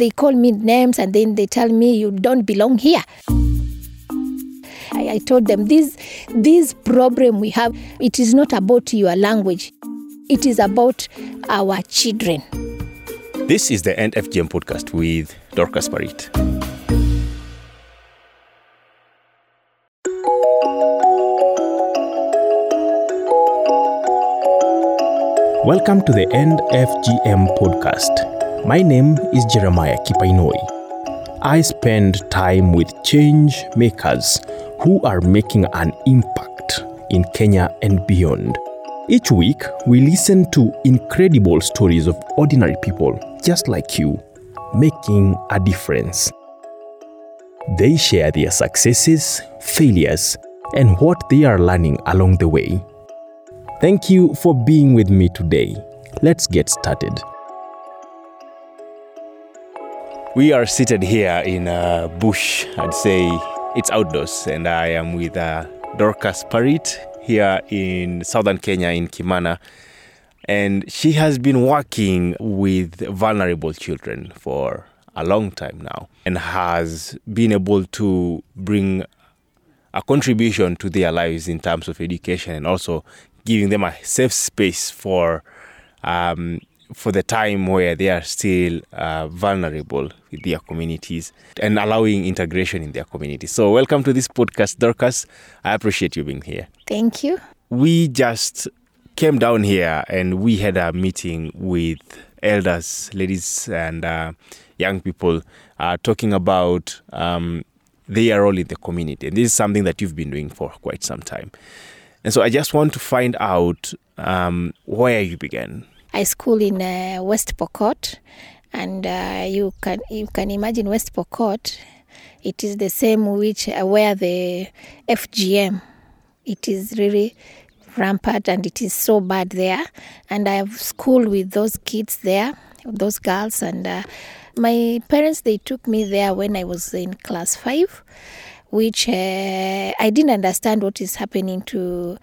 They call me names and then they tell me you don't belong here. I, I told them this this problem we have, it is not about your language. It is about our children. This is the End FGM podcast with Dorcas Parit. Welcome to the End FGM podcast. My name is Jeremiah Kipainoi. I spend time with change makers who are making an impact in Kenya and beyond. Each week, we listen to incredible stories of ordinary people just like you, making a difference. They share their successes, failures, and what they are learning along the way. Thank you for being with me today. Let's get started. We are seated here in a bush. I'd say it's outdoors, and I am with uh, Dorcas Parit here in southern Kenya in Kimana. And she has been working with vulnerable children for a long time now and has been able to bring a contribution to their lives in terms of education and also giving them a safe space for um, for the time where they are still uh, vulnerable with their communities and allowing integration in their communities. So, welcome to this podcast, Dorcas. I appreciate you being here. Thank you. We just came down here and we had a meeting with elders, ladies, and uh, young people uh, talking about um, their role in the community. And this is something that you've been doing for quite some time. And so I just want to find out um, where you began. I school in uh, West Pokot, and uh, you can you can imagine West Pokot. It is the same which uh, where the FGM. It is really rampant and it is so bad there. And I have schooled with those kids there, those girls, and uh, my parents they took me there when I was in class five which uh, I didn't understand what is happening to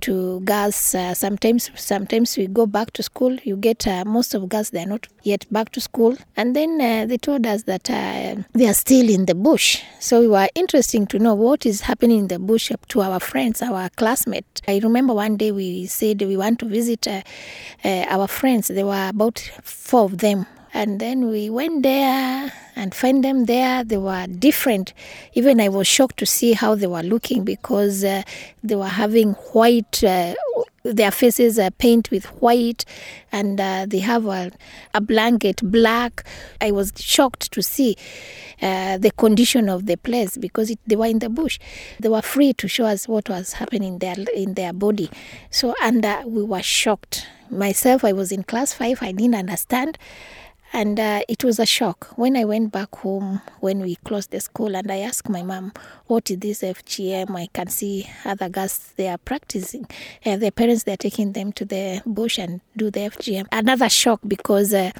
to girls. Uh, sometimes, sometimes we go back to school. You get uh, most of girls they are not yet back to school, and then uh, they told us that uh, they are still in the bush. So we were interesting to know what is happening in the bush to our friends, our classmates. I remember one day we said we want to visit uh, uh, our friends. There were about four of them and then we went there and find them there. They were different. Even i was shocked to see how they were looking because uh, they were having white uh, their faces are painted with white and uh, they have a, a, blanket black. I was shocked to see uh, the condition of the place because it, they were in the bush. They were free to show us what was happening in their, in their body. So and uh, we were shocked. Myself i was in class 5 i didn't understand and uh, it was a shock when I went back home when we closed the school and I asked my mom, What is this FGM? I can see other girls they are practicing. Uh, their parents they are taking them to the bush and do the FGM. Another shock because uh,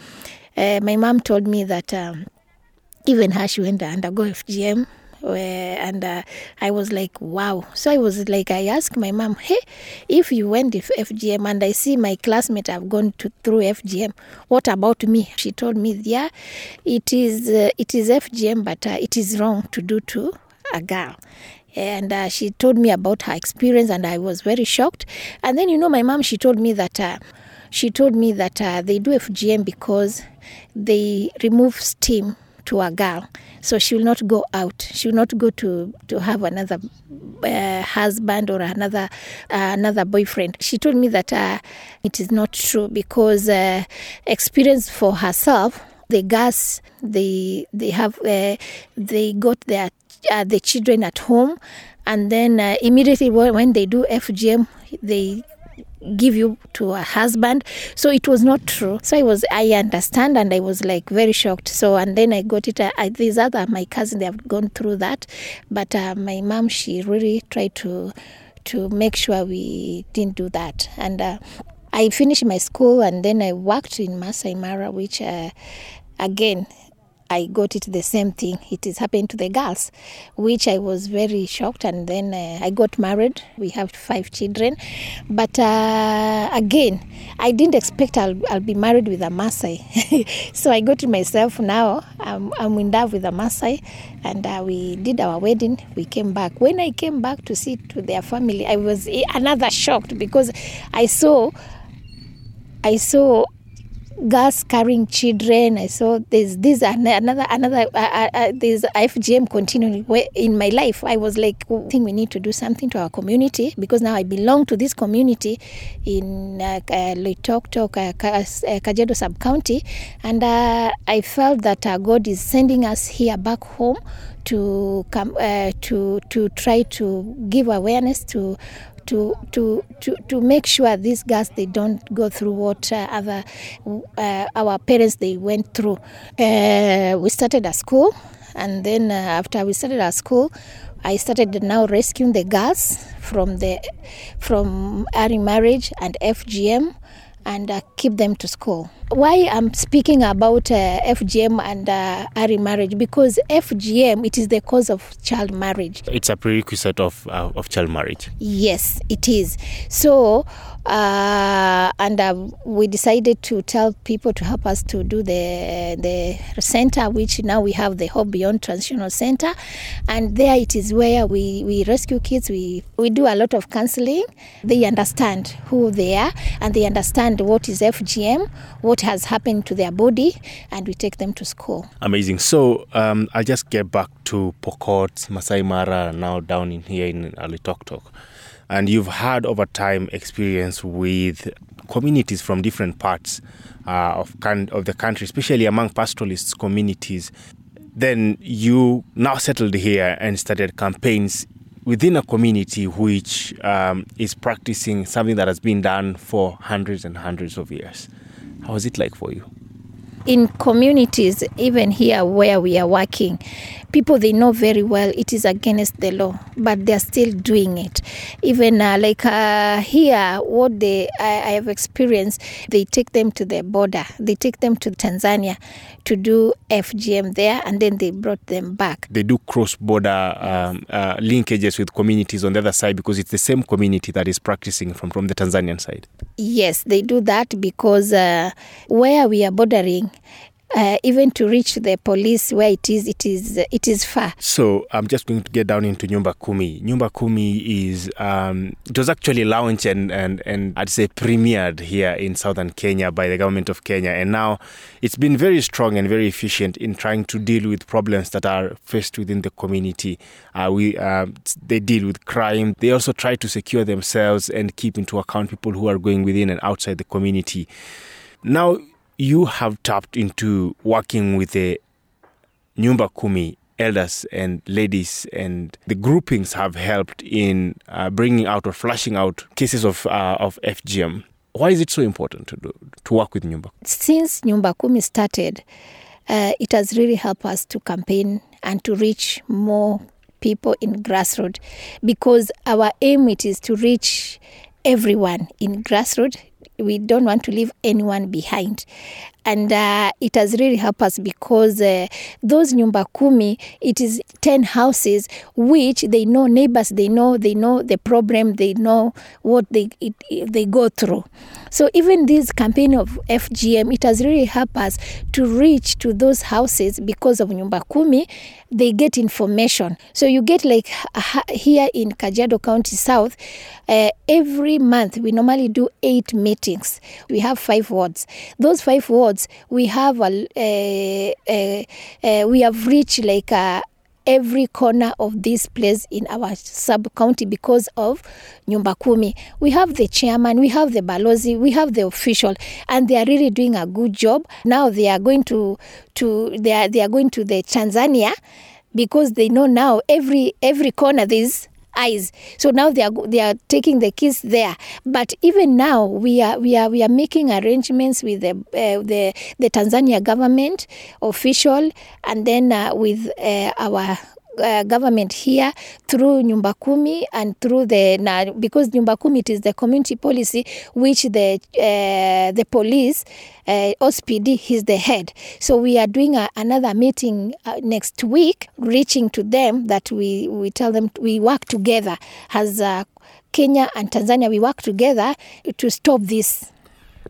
uh, my mom told me that um, even her she went to undergo FGM and uh, I was like, wow. So I was like, I asked my mom, hey, if you went to FGM and I see my classmate have gone to, through FGM, what about me? She told me, yeah, it is uh, it is FGM, but uh, it is wrong to do to a girl. And uh, she told me about her experience, and I was very shocked. And then, you know, my mom, she told me that uh, she told me that uh, they do FGM because they remove steam to a girl. So she will not go out. She will not go to, to have another uh, husband or another uh, another boyfriend. She told me that uh, it is not true because uh, experience for herself, the girls they they have uh, they got their uh, the children at home, and then immediately when they do FGM, they give you to a husband. So it was not true. So i was i understand and i was like very shocked. So and then i got it uh, I, these other my cousin they have gone through that. But uh, my mom she really tried to to make sure we didn't do that. And uh, i finished my school and then i worked in masai mara which uh, again I got it the same thing. It is happening to the girls, which I was very shocked. And then uh, I got married. We have five children. But uh, again, I didn't expect I'll, I'll be married with a Maasai. so I got myself now. I'm, I'm in love with a Maasai. And uh, we did our wedding. We came back. When I came back to see to their family, I was another shocked because I saw I saw girls carrying children. I saw there's this another another uh, uh, there's FGM continuing in my life. I was like, I think we need to do something to our community because now I belong to this community in uh, uh, Loitoktok, uh, Kajiado sub county, and uh, I felt that uh, God is sending us here back home to come uh, to to try to give awareness to to to to to make sure these girls they don't go through what uh, other uh, our parents they went through. Uh, we started a school, and then uh, after we started our school, I started now rescuing the girls from the from early marriage and FGM and uh, keep them to school. Why I'm speaking about uh, FGM and uh, early marriage because FGM it is the cause of child marriage. It's a prerequisite of uh, of child marriage. Yes, it is. So uh, and uh, we decided to tell people to help us to do the the center, which now we have the Hope Beyond Transitional Center, and there it is where we, we rescue kids. We we do a lot of counseling. They understand who they are, and they understand what is FGM, what has happened to their body, and we take them to school. Amazing. So um, I'll just get back to Pokot, Masai Mara, now down in here in Loitoktok and you've had over time experience with communities from different parts uh, of, can- of the country, especially among pastoralists communities. Then you now settled here and started campaigns within a community which um, is practicing something that has been done for hundreds and hundreds of years. How was it like for you? in communities even here where we are working people they know very well it is against the law but they're still doing it. Even uh, like uh, here what they I, I have experienced they take them to the border. They take them to tanzania to do fgm there and then they brought them back. They do cross border um, uh, linkages with communities on the other side because it's the same community that is practicing from, from the Tanzanian side. Yes, they do that because uh, where we are bordering, uh, even to reach the police where it is, it is it is far. So I'm just going to get down into Nyumba Kumi. Nyumba Kumi is um, it was actually launched and, and and I'd say premiered here in southern Kenya by the government of Kenya, and now it's been very strong and very efficient in trying to deal with problems that are faced within the community. Uh, we uh, they deal with crime. They also try to secure themselves and keep into account people who are going within and outside the community. Now you have tapped into working with the Nyumba Kumi elders and ladies, and the groupings have helped in uh, bringing out or flashing out cases of uh, of FGM. Why is it so important to do to work with Nyumba? Since Nyumba Kumi started, uh, it has really helped us to campaign and to reach more people in grassroots because our aim it is to reach everyone in grassroots we don't want to leave anyone behind. And uh, it has really helped us because uh, those nyumba kumi it is 10 houses which they know neighbors they know they know the problem they know what they it, they go through so even this campaign of fgm it has really helped us to reach to those houses because of nyumba kumi. They get information. So you get like h- h- here in kajiado county south uh, every month we normally do eight meetings. We have five wards. Those five wards we have a, uh, uh, uh, we have reached like uh, every corner of this place in our sub county because of Nyumba Kumi. We have the chairman, we have the balozi, we have the official, and they are really doing a good job. Now they are going to to they are they are going to the Tanzania because they know now every every corner there's eyes. So now they are they are taking the kids there. But even now we are we are we are making arrangements with the uh, the the Tanzania government official and then uh, with uh, our uh, government here through Nyumba Kumi and through the na, because Nyumba Kumi it is the community policy which the uh, the police uh, OCPD is the head. So we are doing a, another meeting uh, next week, reaching to them that we we tell them we work together as uh, Kenya and Tanzania. We work together to stop this.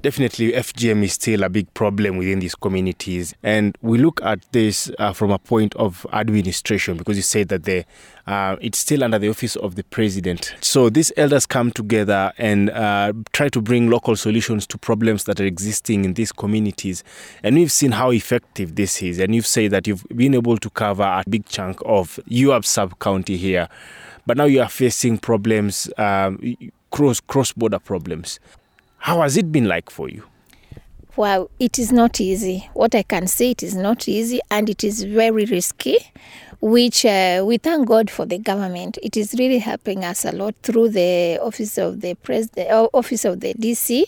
Definitely, FGM is still a big problem within these communities. And we look at this uh, from a point of administration because you said that the, uh, it's still under the office of the president. So these elders come together and uh, try to bring local solutions to problems that are existing in these communities. And we've seen how effective this is. And you've said that you've been able to cover a big chunk of UAB sub county here. But now you are facing problems, um, cross cross border problems. How has it been like for you? Well, it is not easy. What I can say, it is not easy and it is very risky, which uh, we thank God for the government. It is really helping us a lot through the office of the president, office of the DC,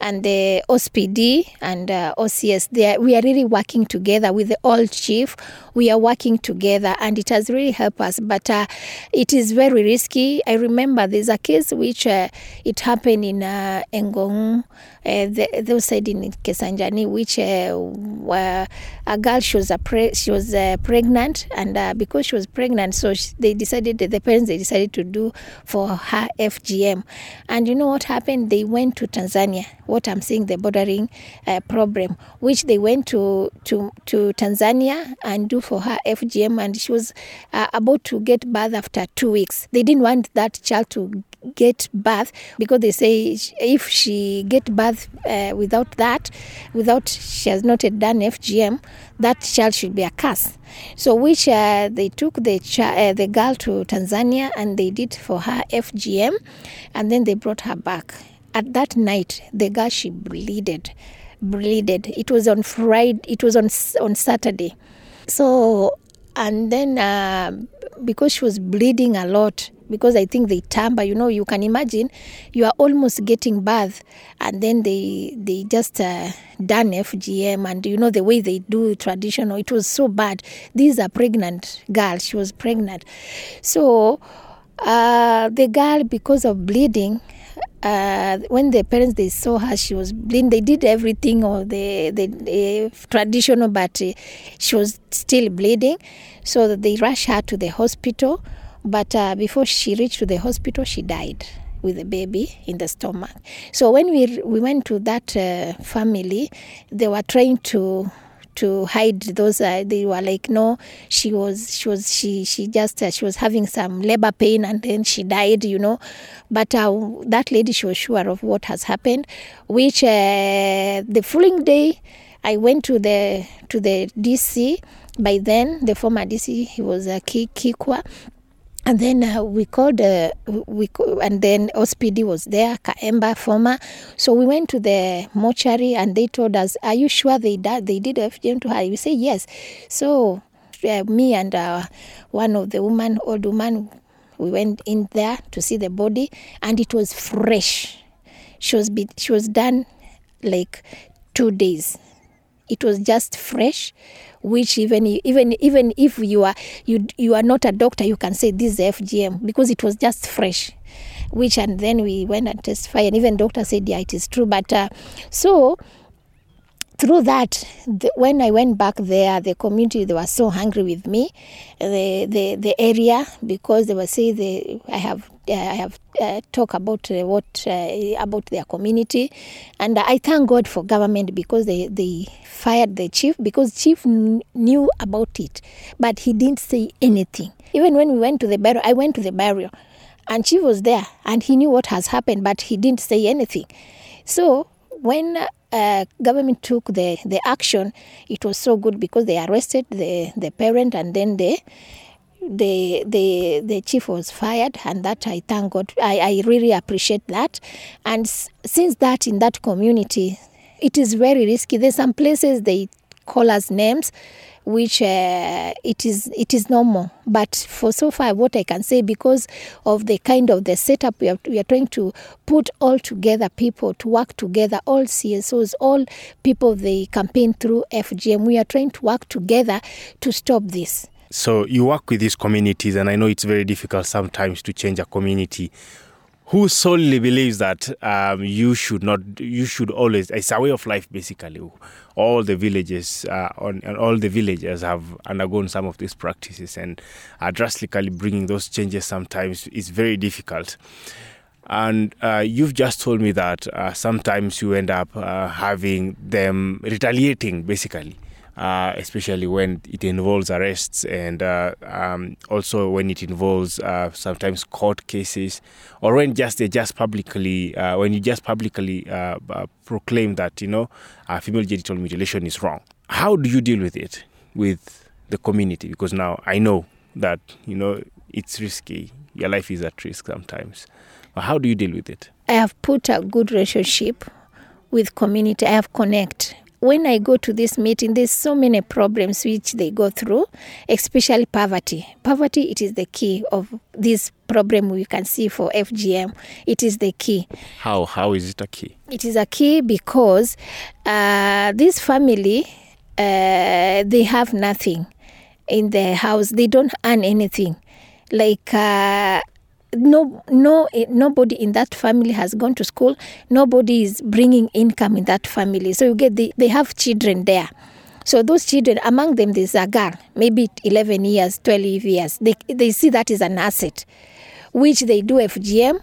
and the OCPD and uh, OCS. Are, we are really working together with the old chief. We are working together, and it has really helped us. But uh, it is very risky. I remember there's a case which uh, it happened in uh, Engong, uh, those said in Kesanjani, which uh, a girl she was pre- she was uh, pregnant, and uh, because she was pregnant, so she, they decided the parents they decided to do for her FGM, and you know what happened? They went to Tanzania. What I'm seeing the bordering uh, problem, which they went to to to Tanzania and do for her FGM, and she was uh, about to get birth after two weeks. They didn't want that child to get birth because they say if she get birth uh, without that without she has not done fgm that child should be a curse so which uh, they took the chi- uh, the girl to tanzania and they did for her fgm and then they brought her back at that night the girl she bleeded bleeded it was on friday it was on on saturday so and then uh, because she was bleeding a lot because I think they tamper, you know, you can imagine you are almost getting birth and then they they just uh, done FGM and you know the way they do traditional, it was so bad. These are pregnant girl, she was pregnant. So uh, the girl, because of bleeding, uh, when the parents they saw her, she was bleeding. They did everything or the the, the traditional, but uh, she was still bleeding. So they rushed her to the hospital. But uh, before she reached to the hospital, she died with the baby in the stomach. So when we we went to that uh, family, they were trying to to hide those uh, they were like no she was she was she she just uh, she was having some labor pain and then she died you know. But uh, that lady she was sure of what has happened which uh, the following day i went to the to the dc by then the former dc he was uh, kikwa and then uh, we called, uh, we and then OCPD was there, Kaemba former. So we went to the mortuary and they told us, "Are you sure they did they did FGM to her?" We say yes. So uh, me and uh, one of the woman, old woman, we went in there to see the body, and it was fresh. She was be, she was done like two days. It was just fresh which even even even if you are you you are not a doctor you can say this is FGM because it was just fresh which and then we went and testify and even doctor said yeah it is true but uh, so through that the, when i went back there the community they were so hungry with me the the, the area because they were saying they i have I have uh, talked about uh, what uh, about their community, and I thank God for government because they, they fired the chief because chief kn- knew about it, but he didn't say anything. Even when we went to the burial, I went to the burial, and chief was there, and he knew what has happened, but he didn't say anything. So when uh, government took the, the action, it was so good because they arrested the, the parent and then they the the the chief was fired and that i thank god i, I really appreciate that. And s- since that in that community it is very risky. There's some places they call us names which uh, it is it is normal. But for so far what i can say because of the kind of the setup we are, we are trying to put all together people to work together all csos all people they campaign through fgm we are trying to work together to stop this So you work with these communities, and I know it's very difficult sometimes to change a community who solely believes that um, you should not, you should always, it's a way of life basically. All the villages uh, on, and all the villagers have undergone some of these practices, and uh, drastically bringing those changes sometimes is very difficult. And uh, you've just told me that uh, sometimes you end up uh, having them retaliating, basically. Uh, especially when it involves arrests and uh, um, also when it involves uh, sometimes court cases or when just they just publicly uh, when you just publicly uh, uh, proclaim that you know female genital mutilation is wrong how do you deal with it with the community because now i know that you know it's risky your life is at risk sometimes but how do you deal with it I have put a good relationship with community. I have connect. When I go to this meeting, there's so many problems which they go through, especially poverty. Poverty, it is the key of this problem we can see for FGM. It is the key. how how is it a key It is a key because uh, this family, uh, they have nothing in their house. They don't earn anything. Like uh, no, no, eh, nobody in that family has gone to school. Nobody is bringing income in that family. So you get the, they have children there. So those children, among them, there's a girl, maybe 11 years, 12 years. They, they see that is an asset, which they do FGM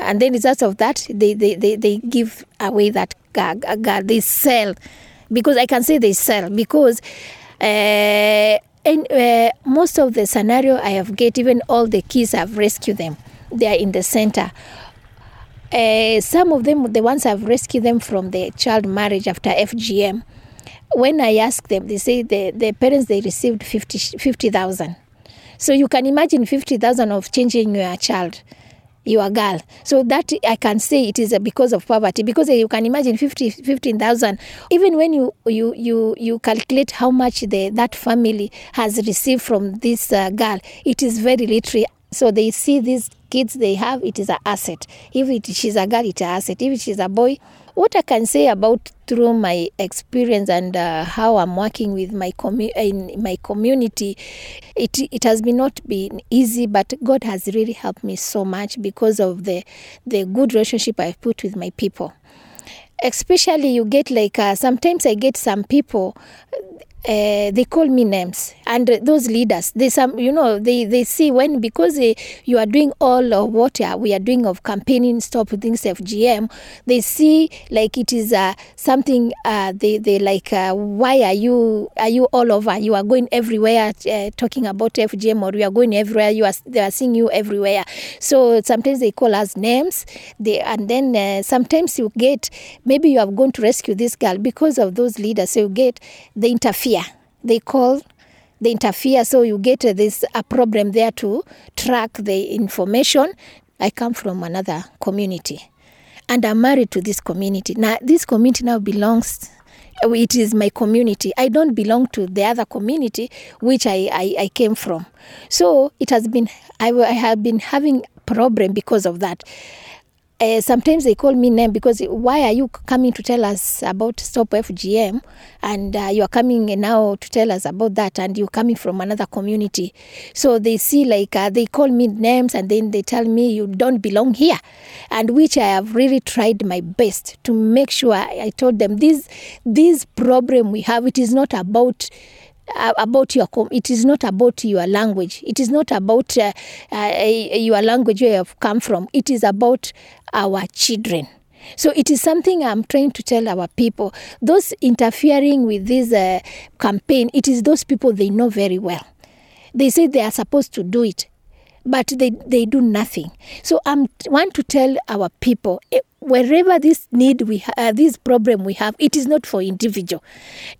and then results of that they they, they, they give away that girl they sell because i can say they sell because uh, and uh, most of the scenario i have get even all the kids i've rescued them. They are in the center. Uh, some of them the ones i've rescued them from the child marriage after fgm when i ask them they say the, the parents they received 50 50000 so you can imagine 50000 of changing your child your girl. So that I can say it is because of poverty. Because you can imagine 50, 15,000. Even when you, you, you, you calculate how much the, that family has received from this uh, girl, it is very little. So they see these kids they have, it is an asset. If it, she's a girl, it's an asset. If she's a boy, what I can say about through my experience and uh, how I'm working with my commu- in my community, it it has been not been easy, but God has really helped me so much because of the the good relationship I've put with my people. Especially, you get like uh, sometimes I get some people. Uh, they call me names. And those leaders they some you know they they see when because they, you are doing all of what we are doing of campaigning stop things fgm they see like it is uh, something uh, they they like uh, why are you are you all over? You are going everywhere uh, talking about fgm or you are going everywhere you are they are seeing you everywhere. So sometimes they call us names they and then uh, sometimes you get maybe you have gone to rescue this girl because of those leaders so you get the interfere they call they interfere so you get this a problem there to track the information. I come from another community and i'm married to this community. Now this community now belongs it is my community. I don't belong to the other community which i, I, I came from. So it has been I, I have been having problem because of that uh, sometimes they call me name because why are you coming to tell us about stop FGM and uh, you are coming now to tell us about that and you're coming from another community. So they see like uh, they call me names and then they tell me you don't belong here. And which I have really tried my best to make sure I, I told them this this problem we have it is not about uh, about your com- it is not about your language. It is not about uh, uh, your language where you have come from. It is about our children. So it is something i'm trying to tell our people. Those interfering with this uh, campaign it is those people they know very well. They say they are supposed to do it but they, they do nothing. So i want to tell our people eh, wherever this need we ha- uh, this problem we have it is not for individual.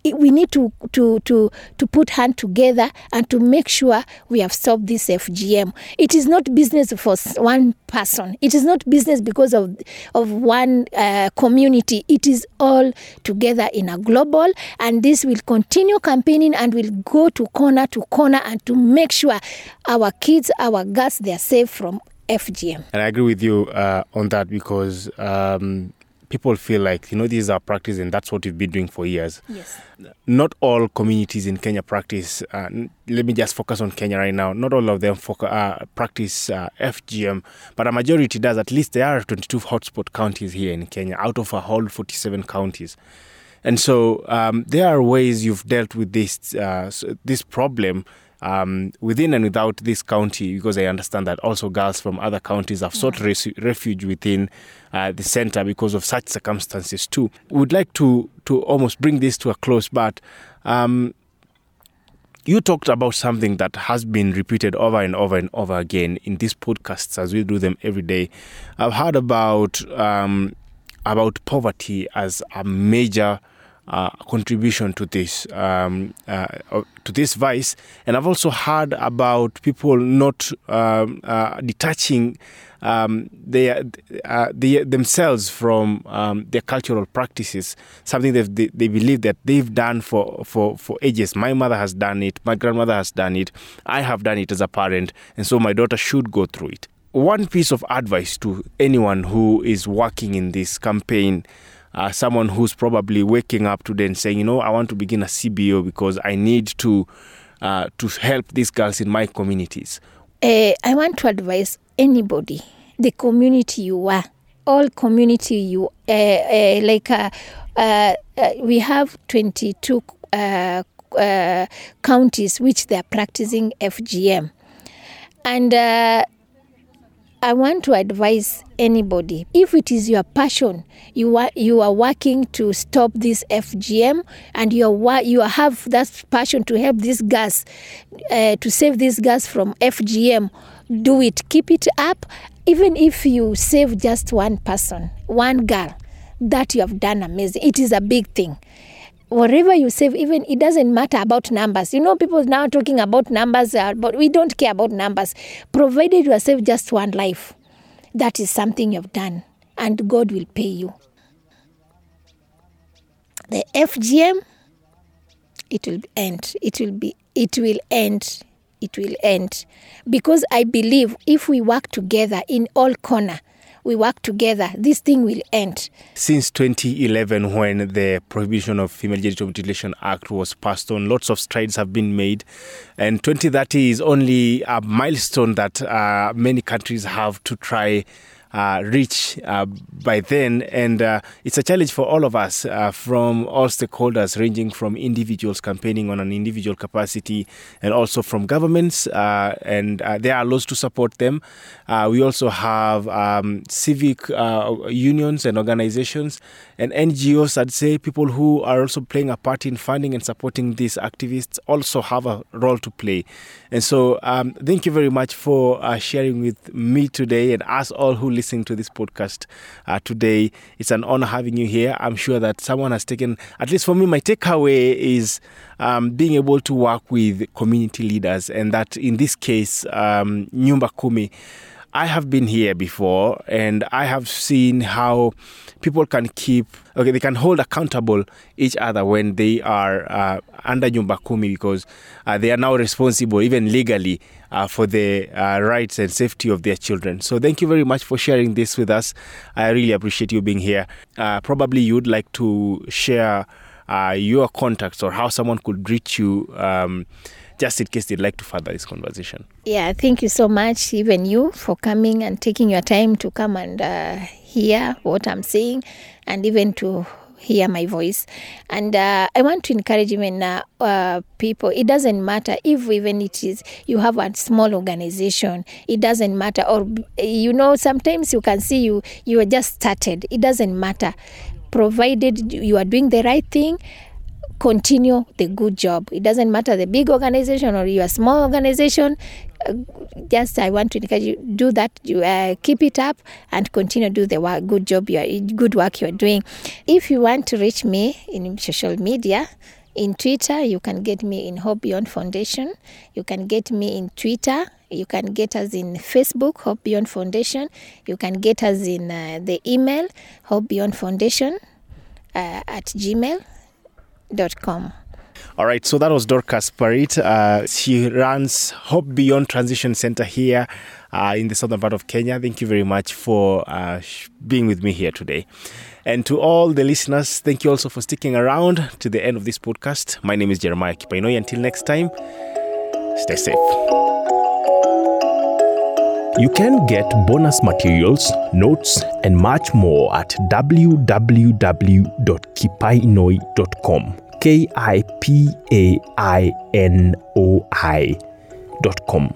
It, we need to to to to put hand together and to make sure we have solved this fgm it is not business for one person. It is not business because of of one uh, community. It is all together in a global and this will continue campaigning and will go to corner to corner and to make sure our kids our girls they are safe from fgm And I agree with you uh, on that because um, people feel like, you know, this is our practice and that's what we've been doing for years. Yes. Not all communities in Kenya practice, uh, let me just focus on Kenya right now. Not all of them foc- uh, practice uh, FGM, but a majority does. At least there are 22 hotspot counties here in Kenya out of a whole 47 counties. And so um, there are ways you've dealt with this uh, this problem um, within and without this county, because I understand that also girls from other counties have sought res- refuge within uh, the center because of such circumstances too. We'd like to to almost bring this to a close, but. Um, you talked about something that has been repeated over and over and over again in these podcasts as we do them every day. I've heard about um, about poverty as a major uh, contribution to this um, uh, uh, to this vice, and I've also heard about people not um, uh, detaching um, their, uh, themselves from um, their cultural practices. Something that they, they believe that they've done for, for, for ages. My mother has done it. My grandmother has done it. I have done it as a parent, and so my daughter should go through it one piece of advice to anyone who is working in this campaign, uh, someone who's probably waking up today and saying, you know, I want to begin a CBO because I need to uh, to help these girls in my communities. Uh, I want to advise anybody, the community you are, all community you uh, uh, like. Uh, uh, we have twenty two uh, counties which they are practicing FGM, and. I want to advise anybody if it is your passion, you are you are working to stop this FGM, and you are you have that passion to help this gas, uh, to save this gas from FGM. Do it. Keep it up. Even if you save just one person, one girl, that you have done amazing. It is a big thing whatever you save, even it doesn't matter about numbers. You know, people now talking about numbers, uh, but we don't care about numbers. Provided you have saved just one life, that is something you've done, and God will pay you. The FGM, it will end. It will be. It will end. It will end, because I believe if we work together in all corner, we work together, this thing will end. Since 2011, when the Prohibition of Female Genital Mutilation Act was passed on, lots of strides have been made. And 2030 is only a milestone that uh, many countries have to try uh, reach uh, by then. And uh, it's a challenge for all of us, uh, from all stakeholders, ranging from individuals campaigning on an individual capacity and also from governments. Uh, and uh, there are laws to support them. We also have um, civic unions and organizations and NGOs, I'd say, people who are also playing a part in funding and supporting these activists also have a role to play. And so, um, thank you very much for sharing with me today and us all who listen to this podcast uh, today. It's an honor having you here. I'm sure that someone has taken, at least for me, my takeaway is um, being able to work with community leaders, and that in this case, um, Nyumba Kumi. I have been here before and I have seen how people can keep, okay, they can hold accountable each other when they are uh, under Nyumba Kumi because uh, they are now responsible, even legally, uh, for the uh, rights and safety of their children. So thank you very much for sharing this with us. I really appreciate you being here. Uh, probably you'd like to share uh, your contacts or how someone could reach you. Um, just in case they'd like to further this conversation. Yeah, thank you so much, even you, for coming and taking your time to come and uh, hear what I'm saying and even to hear my voice. And uh, I want to encourage even uh, uh, people, it doesn't matter if even it is you have a small organization, it doesn't matter. Or, you know, sometimes you can see you, you are just started, it doesn't matter. Provided you are doing the right thing, continue the good job. It doesn't matter the big organization or your small organization. Uh, just I want to encourage you do that. You uh, keep it up and continue do the work, good job. You are good work you are doing. If you want to reach me in social media. In Twitter, you can get me in Hope Beyond Foundation. You can get me in Twitter. You can get us in Facebook, Hope Beyond Foundation. You can get us in uh, the email, Hope Beyond Foundation uh, at gmail All right, so that was Dorcas Parit. Uh, she runs Hope Beyond Transition Center here uh, in the southern part of Kenya. Thank you very much for uh, being with me here today. And to all the listeners, thank you also for sticking around to the end of this podcast. My name is Jeremiah Kipainoi. Until next time, stay safe. You can get bonus materials, notes, and much more at www.kipainoi.com. K I P A I N O I.com.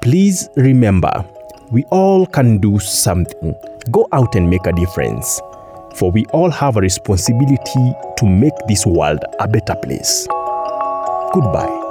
Please remember, we all can do something. Go out and make a difference. For we all have a responsibility to make this world a better place. Goodbye.